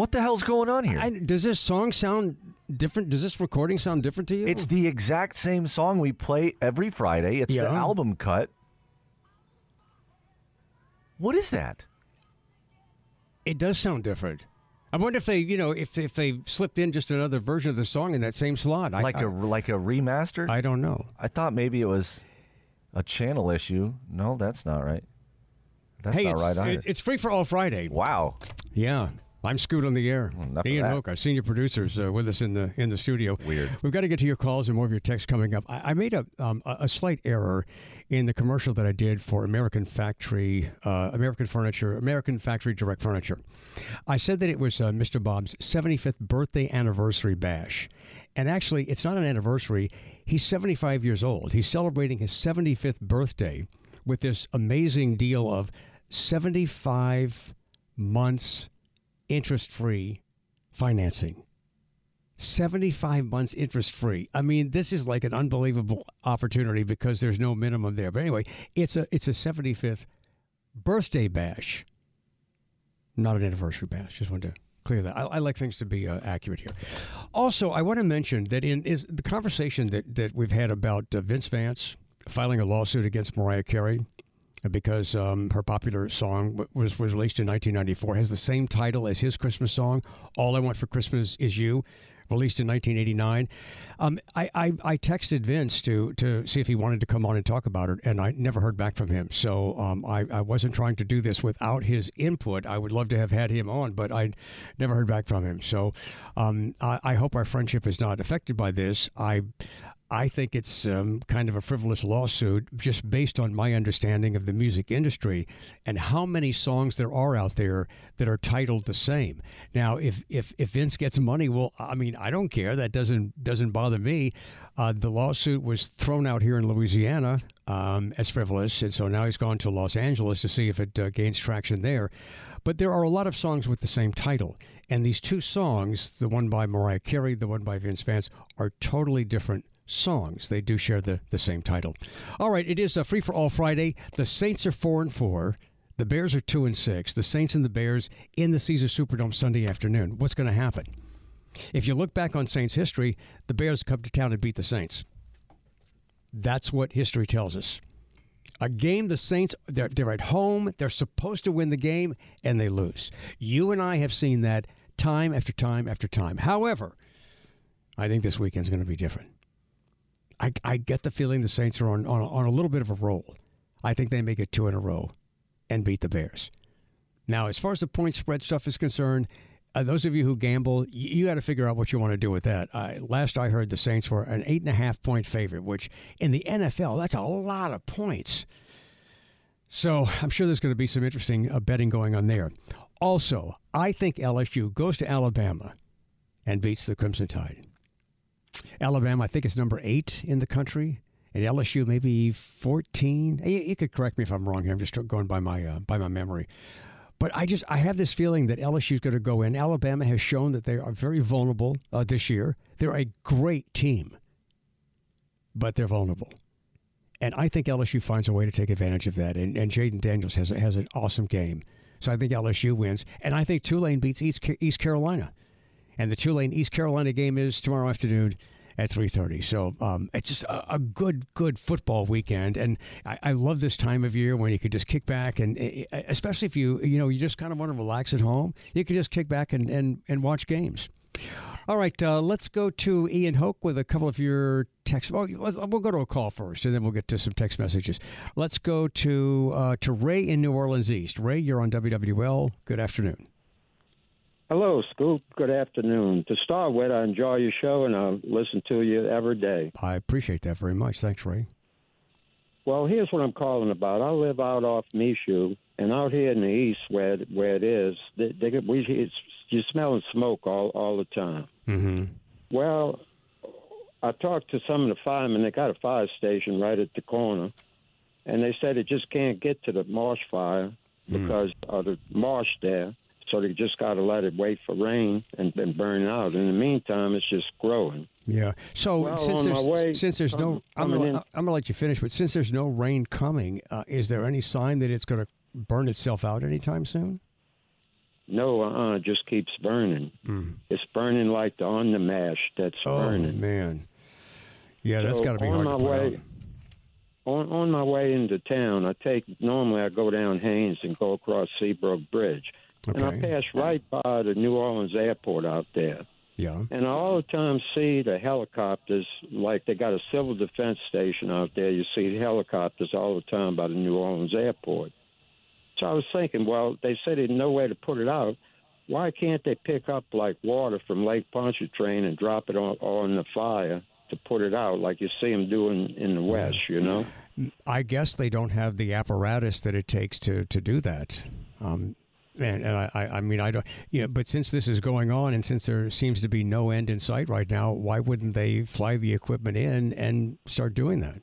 What the hell's going on here? I, does this song sound different? Does this recording sound different to you? It's the exact same song we play every Friday. It's the album cut. What is that? it does sound different. I wonder if they, you know, if if they slipped in just another version of the song in that same slot. I, Like I, a like a remaster? I don't know. I thought maybe it was a channel issue. No, that's not right. That's hey, not right either. it- it's free for all Friday. wow. Yeah. I'm Scoot on the air. of Ian. Hoke, our senior producer's uh, with us in the in the studio. Weird. We've got to get to your calls and more of your texts coming up. I, I made a, um, a a slight error in the commercial that I did for American Factory, uh, American Furniture, American Factory Direct Furniture. I said that it was uh, Mr. Bob's 75th birthday anniversary bash. And actually, it's not an anniversary. He's 75 years old. He's celebrating his 75th birthday with this amazing deal of 75 months interest free financing. 75 months interest free. I mean, this is like an unbelievable opportunity because there's no minimum there. But anyway, it's a it's a 75th birthday bash, not an anniversary bash. Just wanted to clear that. I, I like things to be uh, accurate here. Also, I want to mention that in is the conversation that that we've had about uh, Vince Vance filing a lawsuit against Mariah Carey because um, her popular song was was released in 1994 has the same title as his Christmas song, "All I Want for Christmas Is You." Released in 1989, um, I, I I texted Vince to to see if he wanted to come on and talk about it, and I never heard back from him. So um, I I wasn't trying to do this without his input. I would love to have had him on, but I never heard back from him. So um, I, I hope our friendship is not affected by this. I I think it's um, kind of a frivolous lawsuit just based on my understanding of the music industry and how many songs there are out there that are titled the same. Now, if if, if Vince gets money, well, I mean, I don't care. That doesn't doesn't bother me. Uh, the lawsuit was thrown out here in Louisiana um, as frivolous, and so now he's gone to Los Angeles to see if it uh, gains traction there. But there are a lot of songs with the same title. And these two songs, the one by Mariah Carey, the one by Vince Vance, are totally different songs. They do share the, the same title. All right, it is a free for all Friday. The Saints are four and four. The Bears are two and six. The Saints and the Bears in the Caesar Superdome Sunday afternoon. What's going to happen? If you look back on Saints history, the Bears come to town and beat the Saints. That's what history tells us. A game the Saints they're they're at home, they're supposed to win the game and they lose. You and I have seen that time after time after time. However, I think this weekend's going to be different. I, I get the feeling the Saints are on, on, on a little bit of a roll. I think they make it two in a row and beat the Bears. Now, as far as the point spread stuff is concerned, uh, those of you who gamble, you, you got to figure out what you want to do with that. Uh, last I heard, the Saints were an eight and a half point favorite, which in the NFL, that's a lot of points. So I'm sure there's going to be some interesting uh, betting going on there. Also, I think LSU goes to Alabama and beats the Crimson Tide. Alabama, I think, is number eight in the country, and LSU maybe 14. You, you could correct me if I'm wrong here. I'm just going by my uh, by my memory. But I just I have this feeling that LSU is going to go in. Alabama has shown that they are very vulnerable uh, this year. They're a great team, but they're vulnerable. And I think LSU finds a way to take advantage of that. And, and Jayden Daniels has has an awesome game. So I think LSU wins. And I think Tulane beats East, East Carolina. And the Tulane East Carolina game is tomorrow afternoon at 3.30 so um, it's just a, a good good football weekend and I, I love this time of year when you could just kick back and especially if you you know you just kind of want to relax at home you can just kick back and, and, and watch games all right, uh, let's go to Ian Hoke with a couple of your text. Well, we'll go to a call first, and then we'll get to some text messages. Let's go to uh, to Ray in New Orleans East. Ray, you're on WWL. Good afternoon. Hello, Scoot. Good afternoon. To start with, I enjoy your show and I listen to you every day. I appreciate that very much. Thanks, Ray. Well, here's what I'm calling about. I live out off Michoud, And out here in the east, where where it is, they, they we it's, you're smelling smoke all all the time. Mm-hmm. Well, I talked to some of the firemen. They got a fire station right at the corner, and they said it just can't get to the marsh fire because of the marsh there. So they just got to let it wait for rain and then burn out. In the meantime, it's just growing. Yeah. So Well, since there's way, since there's no, I'm gonna, I'm gonna let you finish, but since there's no rain coming, uh, is there any sign that it's going to burn itself out anytime soon? No, uh, it just keeps burning. It's burning like the on the mash that's Oh burning. man. Yeah, that's got to be on hard my to put way, out. On on my way into town, I take normally I go down Haynes and go across Seabrook Bridge, and I pass right by the New Orleans airport out there. Yeah. And I all the time see the helicopters, like they got a civil defense station out there. You see helicopters all the time by the New Orleans airport. So I was thinking, well, they said there's no way to put it out. Why can't they pick up like water from Lake Pontchartrain and drop it on, on the fire to put it out, like you see them doing in the West, you know? I guess they don't have the apparatus that it takes to to do that. Um, and, and I, I mean, I don't, you know, but since this is going on and since there seems to be no end in sight right now, why wouldn't they fly the equipment in and start doing that?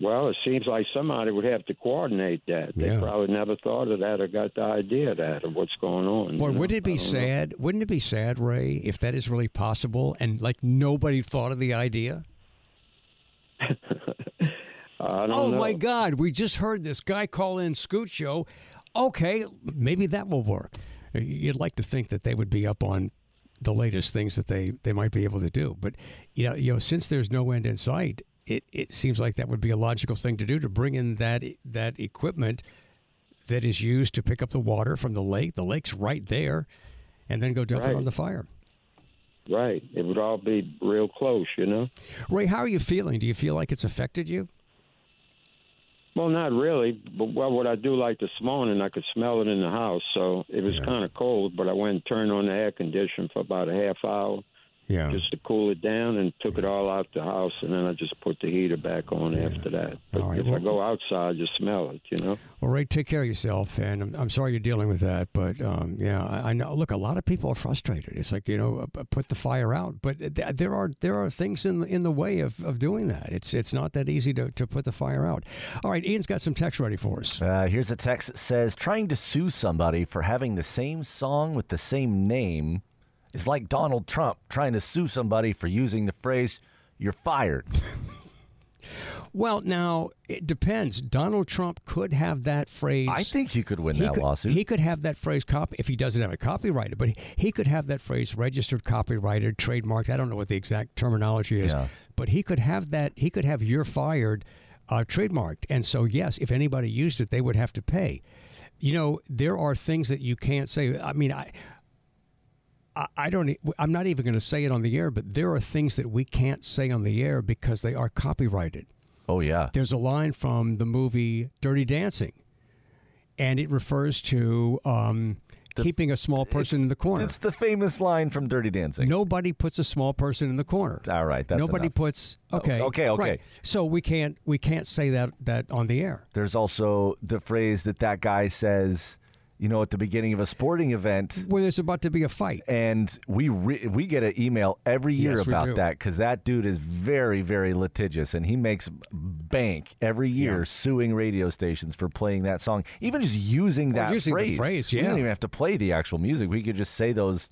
Well, it seems like somebody would have to coordinate that. They Yeah. probably never thought of that or got the idea of that of what's going on. Boy, you know? wouldn't it be don't know. sad? Wouldn't it be sad, Ray, if that is really possible and like nobody thought of the idea? I don't Oh know. my God, we just heard this guy call in Scoot Show. Okay, maybe that will work. You'd like to think that they would be up on the latest things that they, they might be able to do. But you know, you know, since there's no end in sight, it, it seems like that would be a logical thing to do to bring in that that equipment that is used to pick up the water from the lake. The lake's right there, and then go dump it on the fire. Right. It would all be real close, you know? Ray, how are you feeling? Do you feel like it's affected you? Well, not really. But well, what I do like this morning, I could smell it in the house. So it was Yeah. kind of cold, but I went and turned on the air conditioner for about a half hour Yeah. just to cool it down and took it all out the house. And then I just put the heater back on after that. But All right, if well- I go outside, you smell it, you know? Well, Ray, take care of yourself, and I'm, I'm sorry you're dealing with that. But um, yeah, I, I know. Look, a lot of people are frustrated. It's like you know, uh, put the fire out. But th- there are there are things in the, in the way of, of doing that. It's it's not that easy to, to put the fire out. All right, Ian's got some text ready for us. Uh, here's a text that says trying to sue somebody for having the same song with the same name is like Donald Trump trying to sue somebody for using the phrase "you're fired." Well, now it depends. Donald Trump could have that phrase. I think you could win he that could, lawsuit. He could have that phrase copy if he doesn't have it copyrighted, but he, he could have that phrase registered, copyrighted, trademarked. I don't know what the exact terminology is, Yeah. but he could have that. He could have "you're fired" uh, trademarked, and so yes, if anybody used it, they would have to pay. You know, there are things that you can't say. I mean, I. I- don't. I'm not even going to say it on the air, but there are things that we can't say on the air because they are copyrighted. oh yeah. There's a line from the movie Dirty Dancing, and it refers to um, keeping a small person in the corner. It's the famous line from Dirty Dancing. Nobody puts a small person in the corner. All right, that's Nobody enough. puts okay. okay, okay. right. So we can't we can't say that that on the air. There's also the phrase that that guy says, you know, at the beginning of a sporting event. When there's about to be a fight. and we re- we get an email every year Yes, about that because that dude is very very litigious and he makes bank every year Yeah. suing radio stations for playing that song even just using oh, that using the phrase phrase, we don't even have to play the actual music we could just say those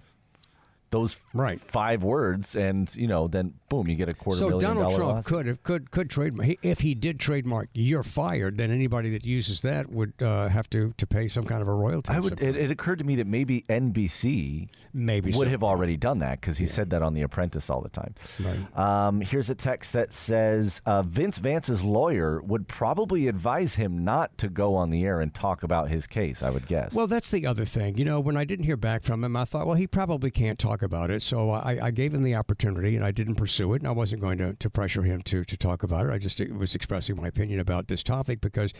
those Right. five words and you know then boom you get a quarter So million Donald Trump lawsuit. could could could trademark if he did trademark "you're fired," then anybody that uses that would uh, have to to pay some kind of a royalty. I would. It, it occurred to me that maybe NBC maybe would so. have already done that because he said that on The Apprentice all the time. Right. Um, here's a text that says uh, Vince Vance's lawyer would probably advise him not to go on the air and talk about his case. I would guess. Well, that's the other thing. You know, when I didn't hear back from him, I thought, well, he probably can't talk about it. So I, I gave him the opportunity, and I didn't pursue it. And I wasn't going to, to pressure him to to talk about it. I just was expressing my opinion about this topic because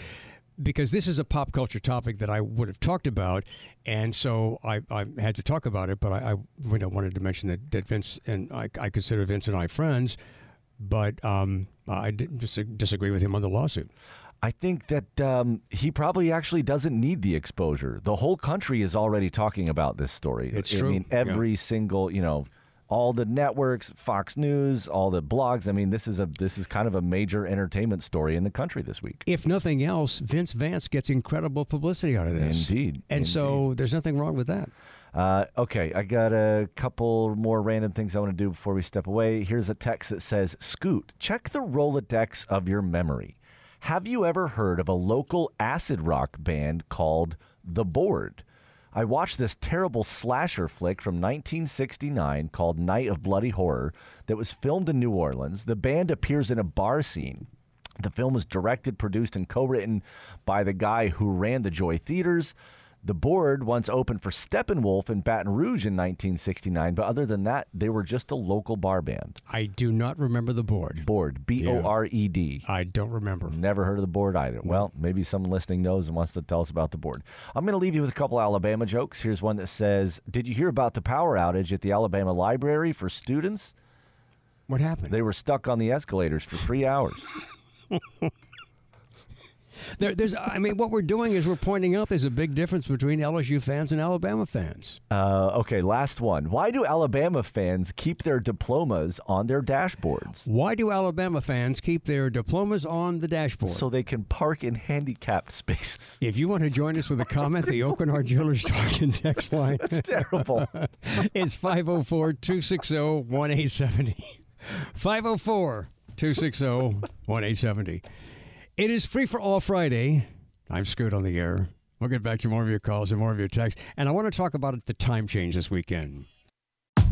because this is a pop culture topic that I would have talked about, and so I, I had to talk about it. But I, I you know, wanted to mention that, that Vince and I, I consider Vince and I friends, but um, I dis- disagree with him on the lawsuit. I think that um, he probably actually doesn't need the exposure. The whole country is already talking about this story. It's I true. mean, every single, you know, all the networks, Fox News, all the blogs. I mean, this is a this is kind of a major entertainment story in the country this week. If nothing else, Vince Vance gets incredible publicity out of this. Indeed, And so there's nothing wrong with that. Uh, okay, I got a couple more random things I want to do before we step away. Here's a text that says, "Scoot, check the Rolodex of your memory. Have you ever heard of a local acid rock band called The Board?" I watched this terrible slasher flick from 1969 called Night of Bloody Horror that was filmed in New Orleans. The band appears in a bar scene. The film was directed, produced, and co written by the guy who ran the Joy Theaters. The board once opened for Steppenwolf in Baton Rouge in 1969, but other than that, they were just a local bar band. I do not remember the board. Board, B O R E D. I don't remember. Never heard of the board either. Well, maybe someone listening knows and wants to tell us about the board. I'm going to leave you with a couple Alabama jokes. Here's one that says Did you hear about the power outage at the Alabama Library for students? What happened? They were stuck on the escalators for three hours. There, there's, I mean, what we're doing is we're pointing out there's a big difference between LSU fans and Alabama fans. Uh, okay, last one. Why do Alabama fans keep their diplomas on their dashboards? Why do Alabama fans keep their diplomas on the dashboard? So they can park in handicapped spaces. if you want to join us with a comment, the Hart Jewelers talking text line That's terrible. it's 504 260 1870. 504 260 1870. It is free for all Friday. I'm Scoot on the air. We'll get back to more of your calls and more of your texts. And I want to talk about the time change this weekend.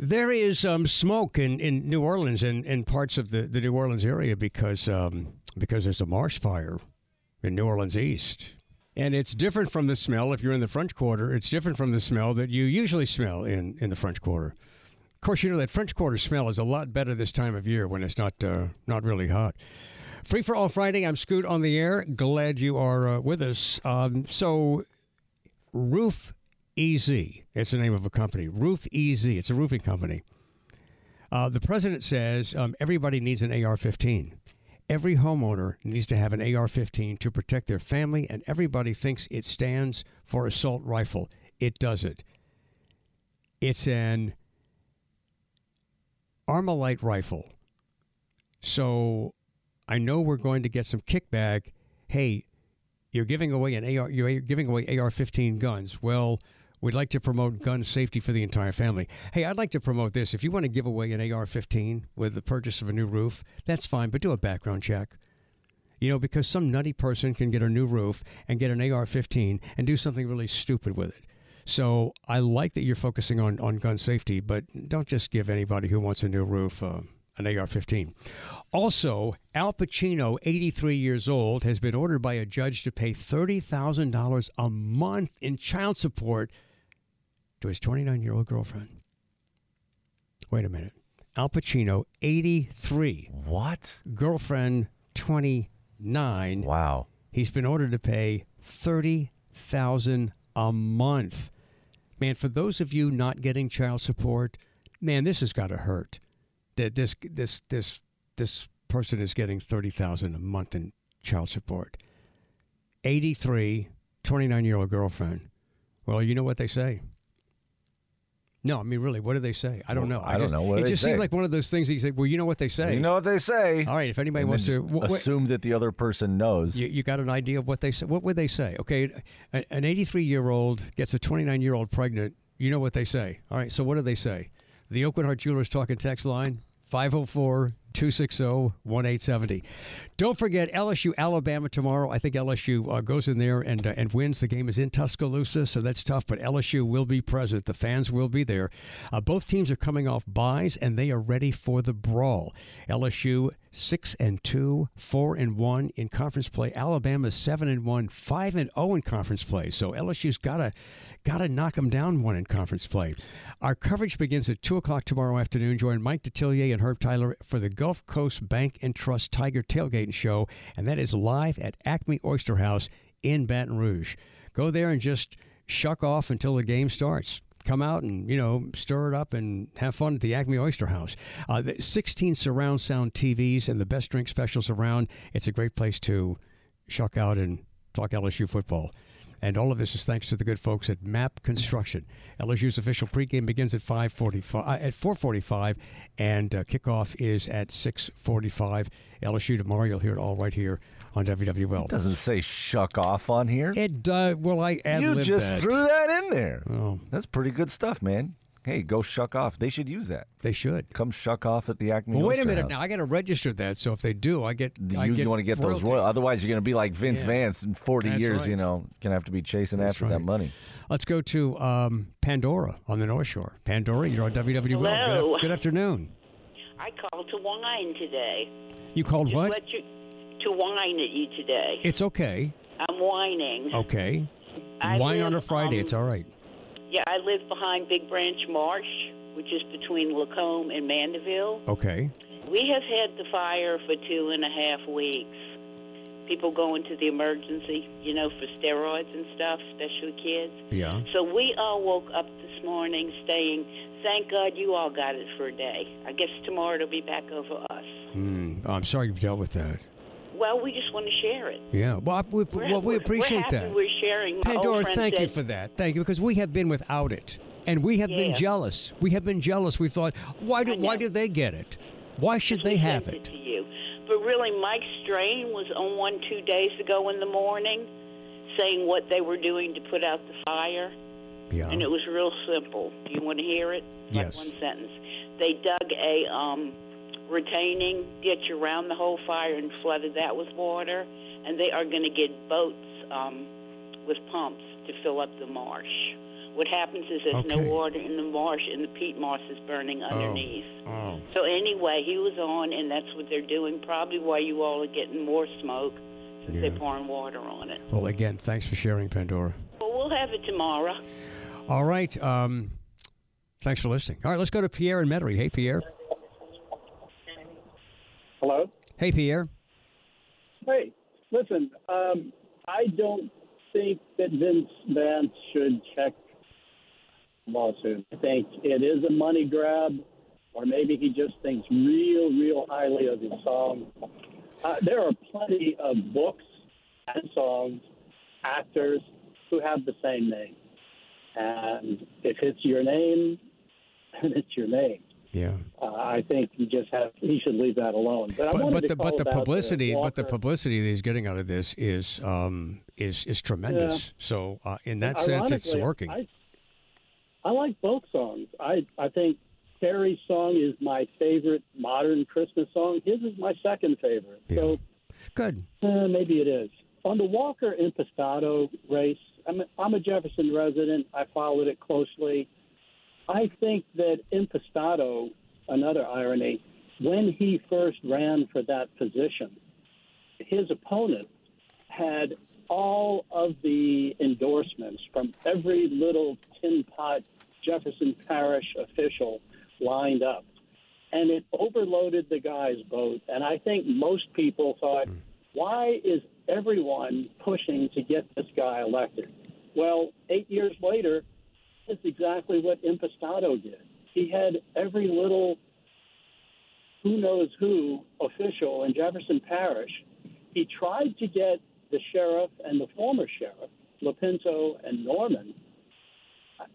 There is um, smoke in, in New Orleans and, in parts of the, the New Orleans area because um, because there's a marsh fire in New Orleans East. And it's different from the smell if you're in the French Quarter. It's different from the smell that you usually smell in, in the French Quarter. Of course, you know that French Quarter smell is a lot better this time of year when it's not uh, not really hot. Free for all Friday. I'm Scoot on the air. Glad you are uh, with us. Um, so, Roof EZ. It's the name of a company. Roof EZ. It's a roofing company. Uh, the president says um, everybody needs an AR 15. Every homeowner needs to have an AR 15 to protect their family, and everybody thinks it stands for assault rifle. It doesn't. It's an Armalite rifle. So I know we're going to get some kickback. Hey, you're giving away an AR. You're giving away AR-15 guns. Well, we'd like to promote gun safety for the entire family. Hey, I'd like to promote this. If you want to give away an AR-15 with the purchase of a new roof, that's fine, but do a background check. You know, because some nutty person can get a new roof and get an AR-15 and do something really stupid with it. So I like that you're focusing on, on gun safety, but don't just give anybody who wants a new roof uh, an AR 15. Also, Al Pacino, 83 years old, has been ordered by a judge to pay $30,000 a month in child support to his 29 year old girlfriend. Wait a minute. Al Pacino, 83, What? girlfriend, 29. Wow. He's been ordered to pay 30000 a month. Man, for those of you not getting child support, man, this has got to hurt. That this this this this person is getting 30000 a month in child support. 83, 29 year old girlfriend. Well, you know what they say. No, I mean, really, what do they say? I don't know. I don't just, know. What it just say? seemed like one of those things that you say, well, you know what they say. You know what they say. All right, if anybody And wants to. just wh- wh- assume that the other person knows. you, you got an idea of what they say? What would they say? Okay, an 83 year old gets a 29 year old pregnant. You know what they say. All right, so what do they say? The Aucoin Hart Jewelers talking text line 504 260 1870. Don't forget LSU Alabama tomorrow. I think LSU uh, goes in there and uh, and wins. The game is in Tuscaloosa, so that's tough. But LSU will be present. The fans will be there. Uh, both teams are coming off buys, and they are ready for the brawl. LSU six and two, four and one in conference play. Alabama seven and one, five and zero in conference play. So LSU's got to got to knock them down one in conference play. Our coverage begins at 2 o'clock tomorrow afternoon. Join Mike Detillier and Herb Tyler for the Gulf Coast Bank and Trust Tiger Tailgating Show, and that is live at Acme Oyster House in Baton Rouge. Go there and just shuck off until the game starts come out and you know stir it up and have fun at the Acme Oyster House. Uh, 16 surround sound TVs and the best drink specials around. It's a great place to shuck out and talk LSU football. And all of this is thanks to the good folks at MAP Construction. LSU's official pregame begins at 5:45 uh, at 4:45, and uh, kickoff is at 6:45. LSU tomorrow. You'll hear it all right here on WWL. It doesn't say shuck off on here. It uh, well, I you just that. threw that in there. Oh. That's pretty good stuff, man. Hey, go shuck off. They should use that. They should come shuck off at the Acme. Well, wait a minute House. now. I got to register that. So if they do, I get. You, I get you want to get those royalty. royal. Otherwise, you're going to be like Vince Yeah. Vance in 40 That's years. right. You know, going to have to be chasing That's after that money. Let's go to um, Pandora on the North Shore. Pandora, you're on WWL. Good, Hello. af- good afternoon. I called to whine today. You called Just what? you to whine at you today. It's okay. I'm whining. Okay. I Wine live, on a Friday. um, it's all right. Yeah, I live behind Big Branch Marsh, which is between Lacombe and Mandeville. Okay. We have had the fire for two and a half weeks. People going to the emergency, you know, for steroids and stuff, especially kids. Yeah. So we all woke up this morning saying, "Thank God you all got it for a day. I guess tomorrow it'll be back over us." Hmm. I'm sorry you've dealt with that. Well, we just want to share it. Yeah. Well, we, We're, well, we appreciate we're happy that. We're sharing. My Pandora, thank you for that. Thank you because we have been without it, and we have been jealous. We have been jealous. We thought, why do why do they get it? Why should they we have it? to you. But really, Mike Strain was on one two days ago in the morning, saying what they were doing to put out the fire, Yeah. and it was real simple. Do you want to hear it? Yes. Like one sentence. They dug a um, retaining ditch around the whole fire and flooded that with water, and they are going to get boats um, with pumps to fill up the marsh. What happens is there's Okay. no water in the marsh, and the peat moss is burning underneath. Oh. Oh. So anyway, he was on, and that's what they're doing. Probably why you all are getting more smoke since Yeah. they're pouring water on it. Well, again, thanks for sharing, Pandora. But we'll have it tomorrow. All right. Um, thanks for listening. All right, let's go to Pierre and Metairie. Hey, Pierre. Hello. Hey, Pierre. Hey, listen. Um, I don't think that Vince Vance should check lawsuit. I think it is a money grab, or maybe he just thinks real, real highly of his song. Uh, there are plenty of books and songs, actors who have the same name, and if it's your name, then it's your name. Yeah. Uh, I think you just have he should leave that alone. But, But, but the but the publicity but the publicity that he's getting out of this is um is is tremendous. So uh, in that sense, it's working. I, I like both songs. I I think Terry's song is my favorite modern Christmas song. His is my second favorite. So Good. uh, maybe it is. On the Walker Impastato race, I'm a, I'm a Jefferson resident. I followed it closely. I think that Impastato, another irony, when he first ran for that position, his opponent had all of the endorsements from every little tin pot Jefferson Parish official lined up. And it overloaded the guy's boat. And I think most people thought, hmm. why is everyone pushing to get this guy elected? Well, eight years later, that's exactly what Impastato did. He had every little who knows who official in Jefferson Parish. He tried to get the sheriff and the former sheriff, Lopinto and Normand,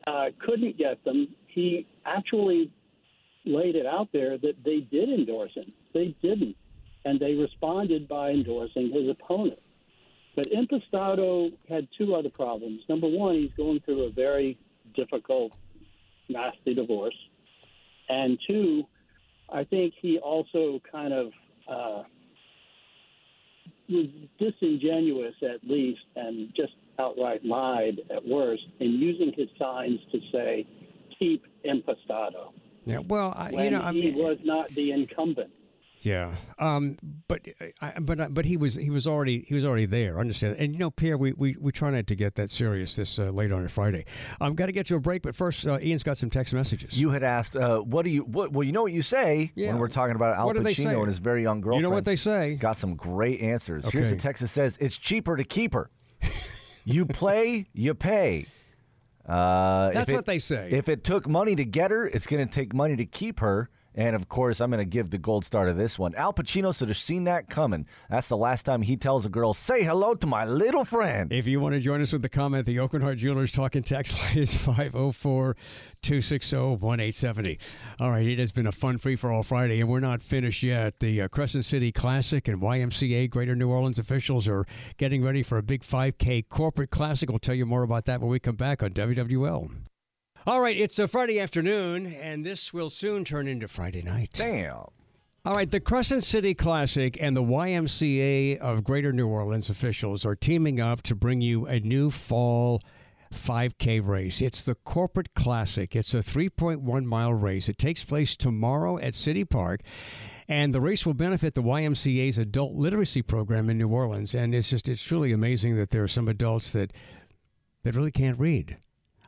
uh, couldn't get them. He actually laid it out there that they did endorse him. They didn't. And they responded by endorsing his opponent. But Impastato had two other problems. Number one, he's going through a very difficult, nasty divorce. And two, I think he also kind of uh, was disingenuous at least, and just outright lied at worst in using his signs to say "keep impastato. Yeah, well, I, you know, I he mean, was not the incumbent. Yeah, um, but I, but but he was he was already he was already there. Understand? And you know, Pierre, we, we, we try not to get that serious this uh, late on a Friday. I've got to get you a break, but first, uh, Ian's got some text messages. You had asked, uh, what do you, what, well, you know what you say Yeah. when we're talking about Al What do they say? Pacino and his very young girlfriend. you know what they say? Got some great answers. Here's a Okay. text that says, it's cheaper to keep her. you play, you pay. Uh, That's it- what they say. If it took money to get her, it's going to take money to keep her. And of course, I'm going to give the gold star to this one. Al Pacino should have seen that coming. That's the last time he tells a girl, "Say hello to my little friend." If you want to join us with the comment, the Aucoin Hart Jewelers talking text line is 504 260 1870. All right, it has been a fun free for all Friday, and we're not finished yet. The uh, Crescent City Classic and YMCA Greater New Orleans officials are getting ready for a big 5K corporate classic. We'll tell you more about that when we come back on WWL. All right, it's a Friday afternoon, and this will soon turn into Friday night. Damn. All right, the Crescent City Classic and the YMCA of Greater New Orleans officials are teaming up to bring you a new fall 5K race. It's the Corporate Classic. It's a 3.1 mile race. It takes place tomorrow at City Park. And the race will benefit the YMCA's adult literacy program in New Orleans. And it's just, it's truly amazing that there are some adults that, that really can't read.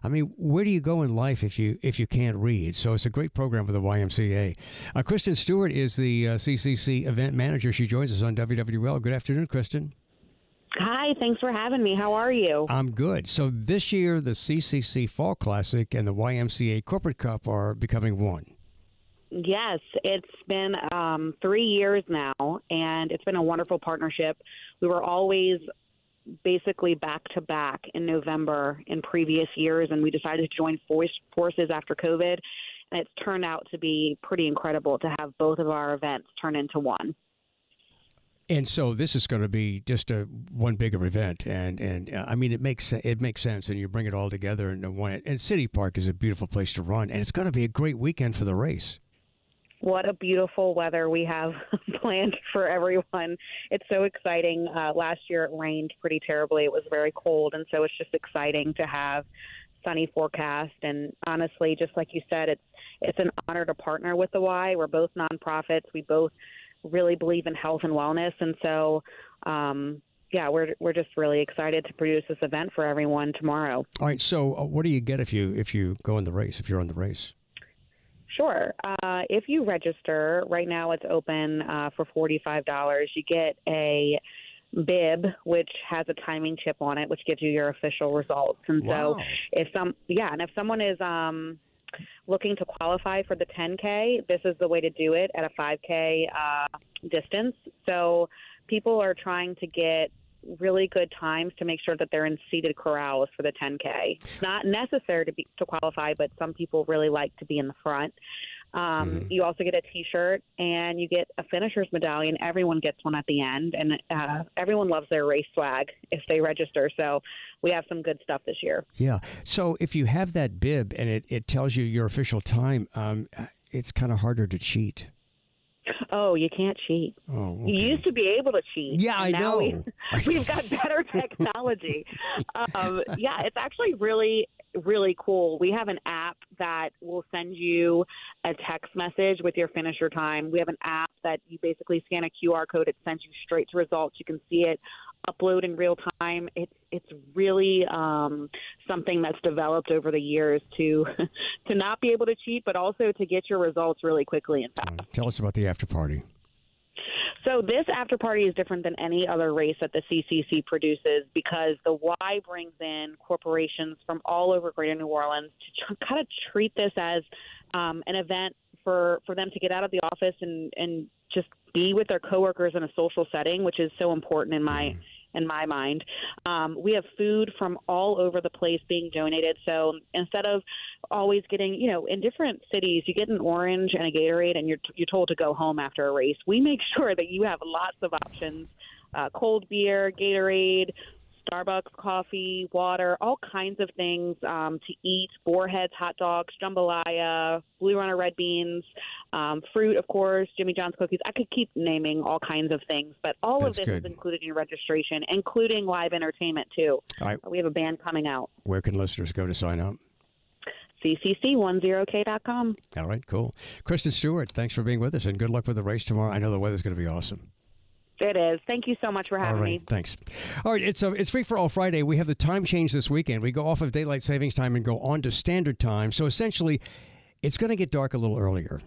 I mean, where do you go in life if you if you can't read? So it's a great program for the YMCA. Uh, Kristen Stewart is the uh, CCC event manager. She joins us on WWL. Good afternoon, Kristen. Hi, thanks for having me. How are you? I'm good. So this year, the CCC Fall Classic and the YMCA Corporate Cup are becoming one. Yes, it's been um, three years now, and it's been a wonderful partnership. We were always basically back to back in November in previous years, and we decided to join force, forces after COVID. And it's turned out to be pretty incredible to have both of our events turn into one. And so this is going to be just a one bigger event, and and uh, I mean it makes it makes sense, and you bring it all together into one. And City Park is a beautiful place to run, and it's going to be a great weekend for the race. What a beautiful weather we have planned for everyone. It's so exciting. Uh, last year it rained pretty terribly. It was very cold, and so it's just exciting to have sunny forecast. And honestly, just like you said, it's it's an honor to partner with the Y. We're both nonprofits. We both really believe in health and wellness, and so um, yeah, we're we're just really excited to produce this event for everyone tomorrow. All right. So, uh, what do you get if you if you go in the race? If you're on the race? Sure. Uh, if you register, right now it's open uh, for $45. You get a bib, which has a timing chip on it, which gives you your official results. And Wow. so, if some, yeah, and if someone is um, looking to qualify for the 10K, this is the way to do it at a 5K uh, distance. So, people are trying to get really good times to make sure that they're in seated corrals for the 10K. It's not necessary to be to qualify, but some people really like to be in the front. Um, You also get a T-shirt and you get a finisher's medallion. Everyone gets one at the end, and uh, everyone loves their race swag if they register. So we have some good stuff this year. Yeah. So if you have that bib and it, it tells you your official time, um, it's kind of harder to cheat. Oh, you can't cheat. Oh, You used to be able to cheat. Yeah, I know. We, we've got better technology. um, yeah, it's actually really, really cool. We have an app that will send you a text message with your finisher time. We have an app that you basically scan a QR code. It sends you straight to results. You can see it upload in real time. It's it's really um, something that's developed over the years to to not be able to cheat, but also to get your results really quickly and fast. Tell us about the after party. So this after party is different than any other race that the CCC produces because the Y brings in corporations from all over Greater New Orleans to tr- kind of treat this as um, an event for for them to get out of the office and and just be with their coworkers in a social setting, which is so important in my in my mind. Um, we have food from all over the place being donated. So instead of always getting, you know, in different cities, you get an orange and a Gatorade, and you're you're told to go home after a race. We make sure that you have lots of options: uh, cold beer, Gatorade, Starbucks coffee, water, all kinds of things um, to eat Boar's Heads, hot dogs, jambalaya, blue runner red beans, um, fruit, of course, Jimmy John's cookies. I could keep naming all kinds of things, but all That's of this good. is included in your registration, including live entertainment, too. Right. We have a band coming out. Where can listeners go to sign up? ccc10k.com. All right, cool. Kristen Stewart, thanks for being with us, and good luck with the race tomorrow. I know the weather's going to be awesome. It is. Thank you so much for having all right, me. thanks. All right, it's uh, it's free for all Friday. We have the time change this weekend. We go off of daylight savings time and go on to standard time. So essentially, it's going to get dark a little earlier.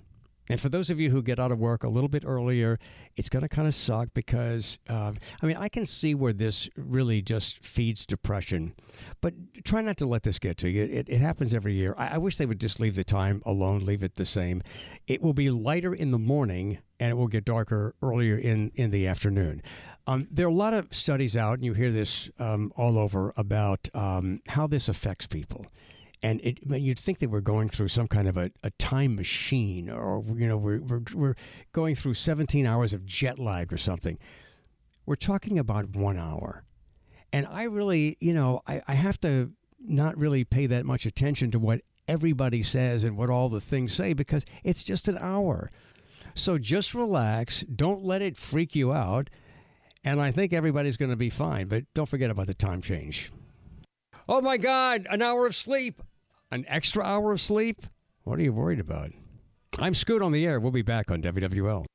And for those of you who get out of work a little bit earlier, it's going to kind of suck because, um, I mean, I can see where this really just feeds depression. But try not to let this get to you. It, it happens every year. I, I wish they would just leave the time alone, leave it the same. It will be lighter in the morning and it will get darker earlier in, in the afternoon. Um, there are a lot of studies out, and you hear this um, all over about um, how this affects people and it, you'd think that we're going through some kind of a, a time machine, or you know, we're, we're we're going through 17 hours of jet lag or something. We're talking about one hour, and I really, you know, I, I have to not really pay that much attention to what everybody says and what all the things say because it's just an hour. So just relax. Don't let it freak you out. And I think everybody's going to be fine. But don't forget about the time change. Oh my God, an hour of sleep. An extra hour of sleep? What are you worried about? I'm Scoot on the air. We'll be back on WWL.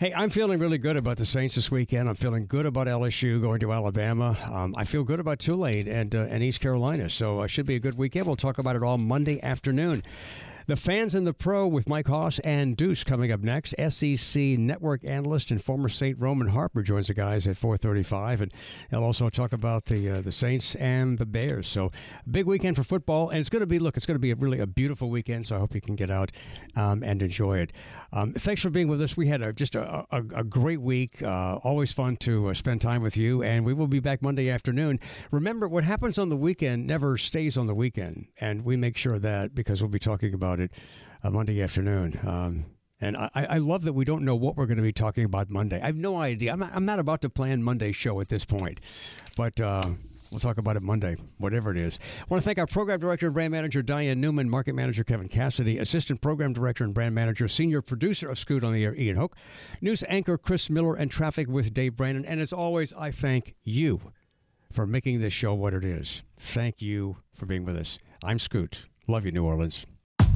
Hey, I'm feeling really good about the Saints this weekend. I'm feeling good about LSU going to Alabama. Um, I feel good about Tulane and, uh, and East Carolina. So it uh, should be a good weekend. We'll talk about it all Monday afternoon. The fans and the pro with Mike Hoss and Deuce coming up next. SEC network analyst and former Saint Roman Harper joins the guys at 4:35, and they'll also talk about the uh, the Saints and the Bears. So big weekend for football, and it's going to be look, it's going to be a really a beautiful weekend. So I hope you can get out um, and enjoy it. Um, thanks for being with us. We had a, just a, a, a great week. Uh, always fun to uh, spend time with you, and we will be back Monday afternoon. Remember, what happens on the weekend never stays on the weekend, and we make sure that because we'll be talking about it uh, Monday afternoon. Um, and I, I love that we don't know what we're going to be talking about Monday. I have no idea. I'm not, I'm not about to plan Monday's show at this point, but uh, we'll talk about it Monday, whatever it is. I want to thank our program director and brand manager, Diane Newman, market manager, Kevin Cassidy, assistant program director and brand manager, senior producer of Scoot on the Air, Ian Hoke, news anchor, Chris Miller, and traffic with Dave Brandon. And as always, I thank you for making this show what it is. Thank you for being with us. I'm Scoot. Love you, New Orleans.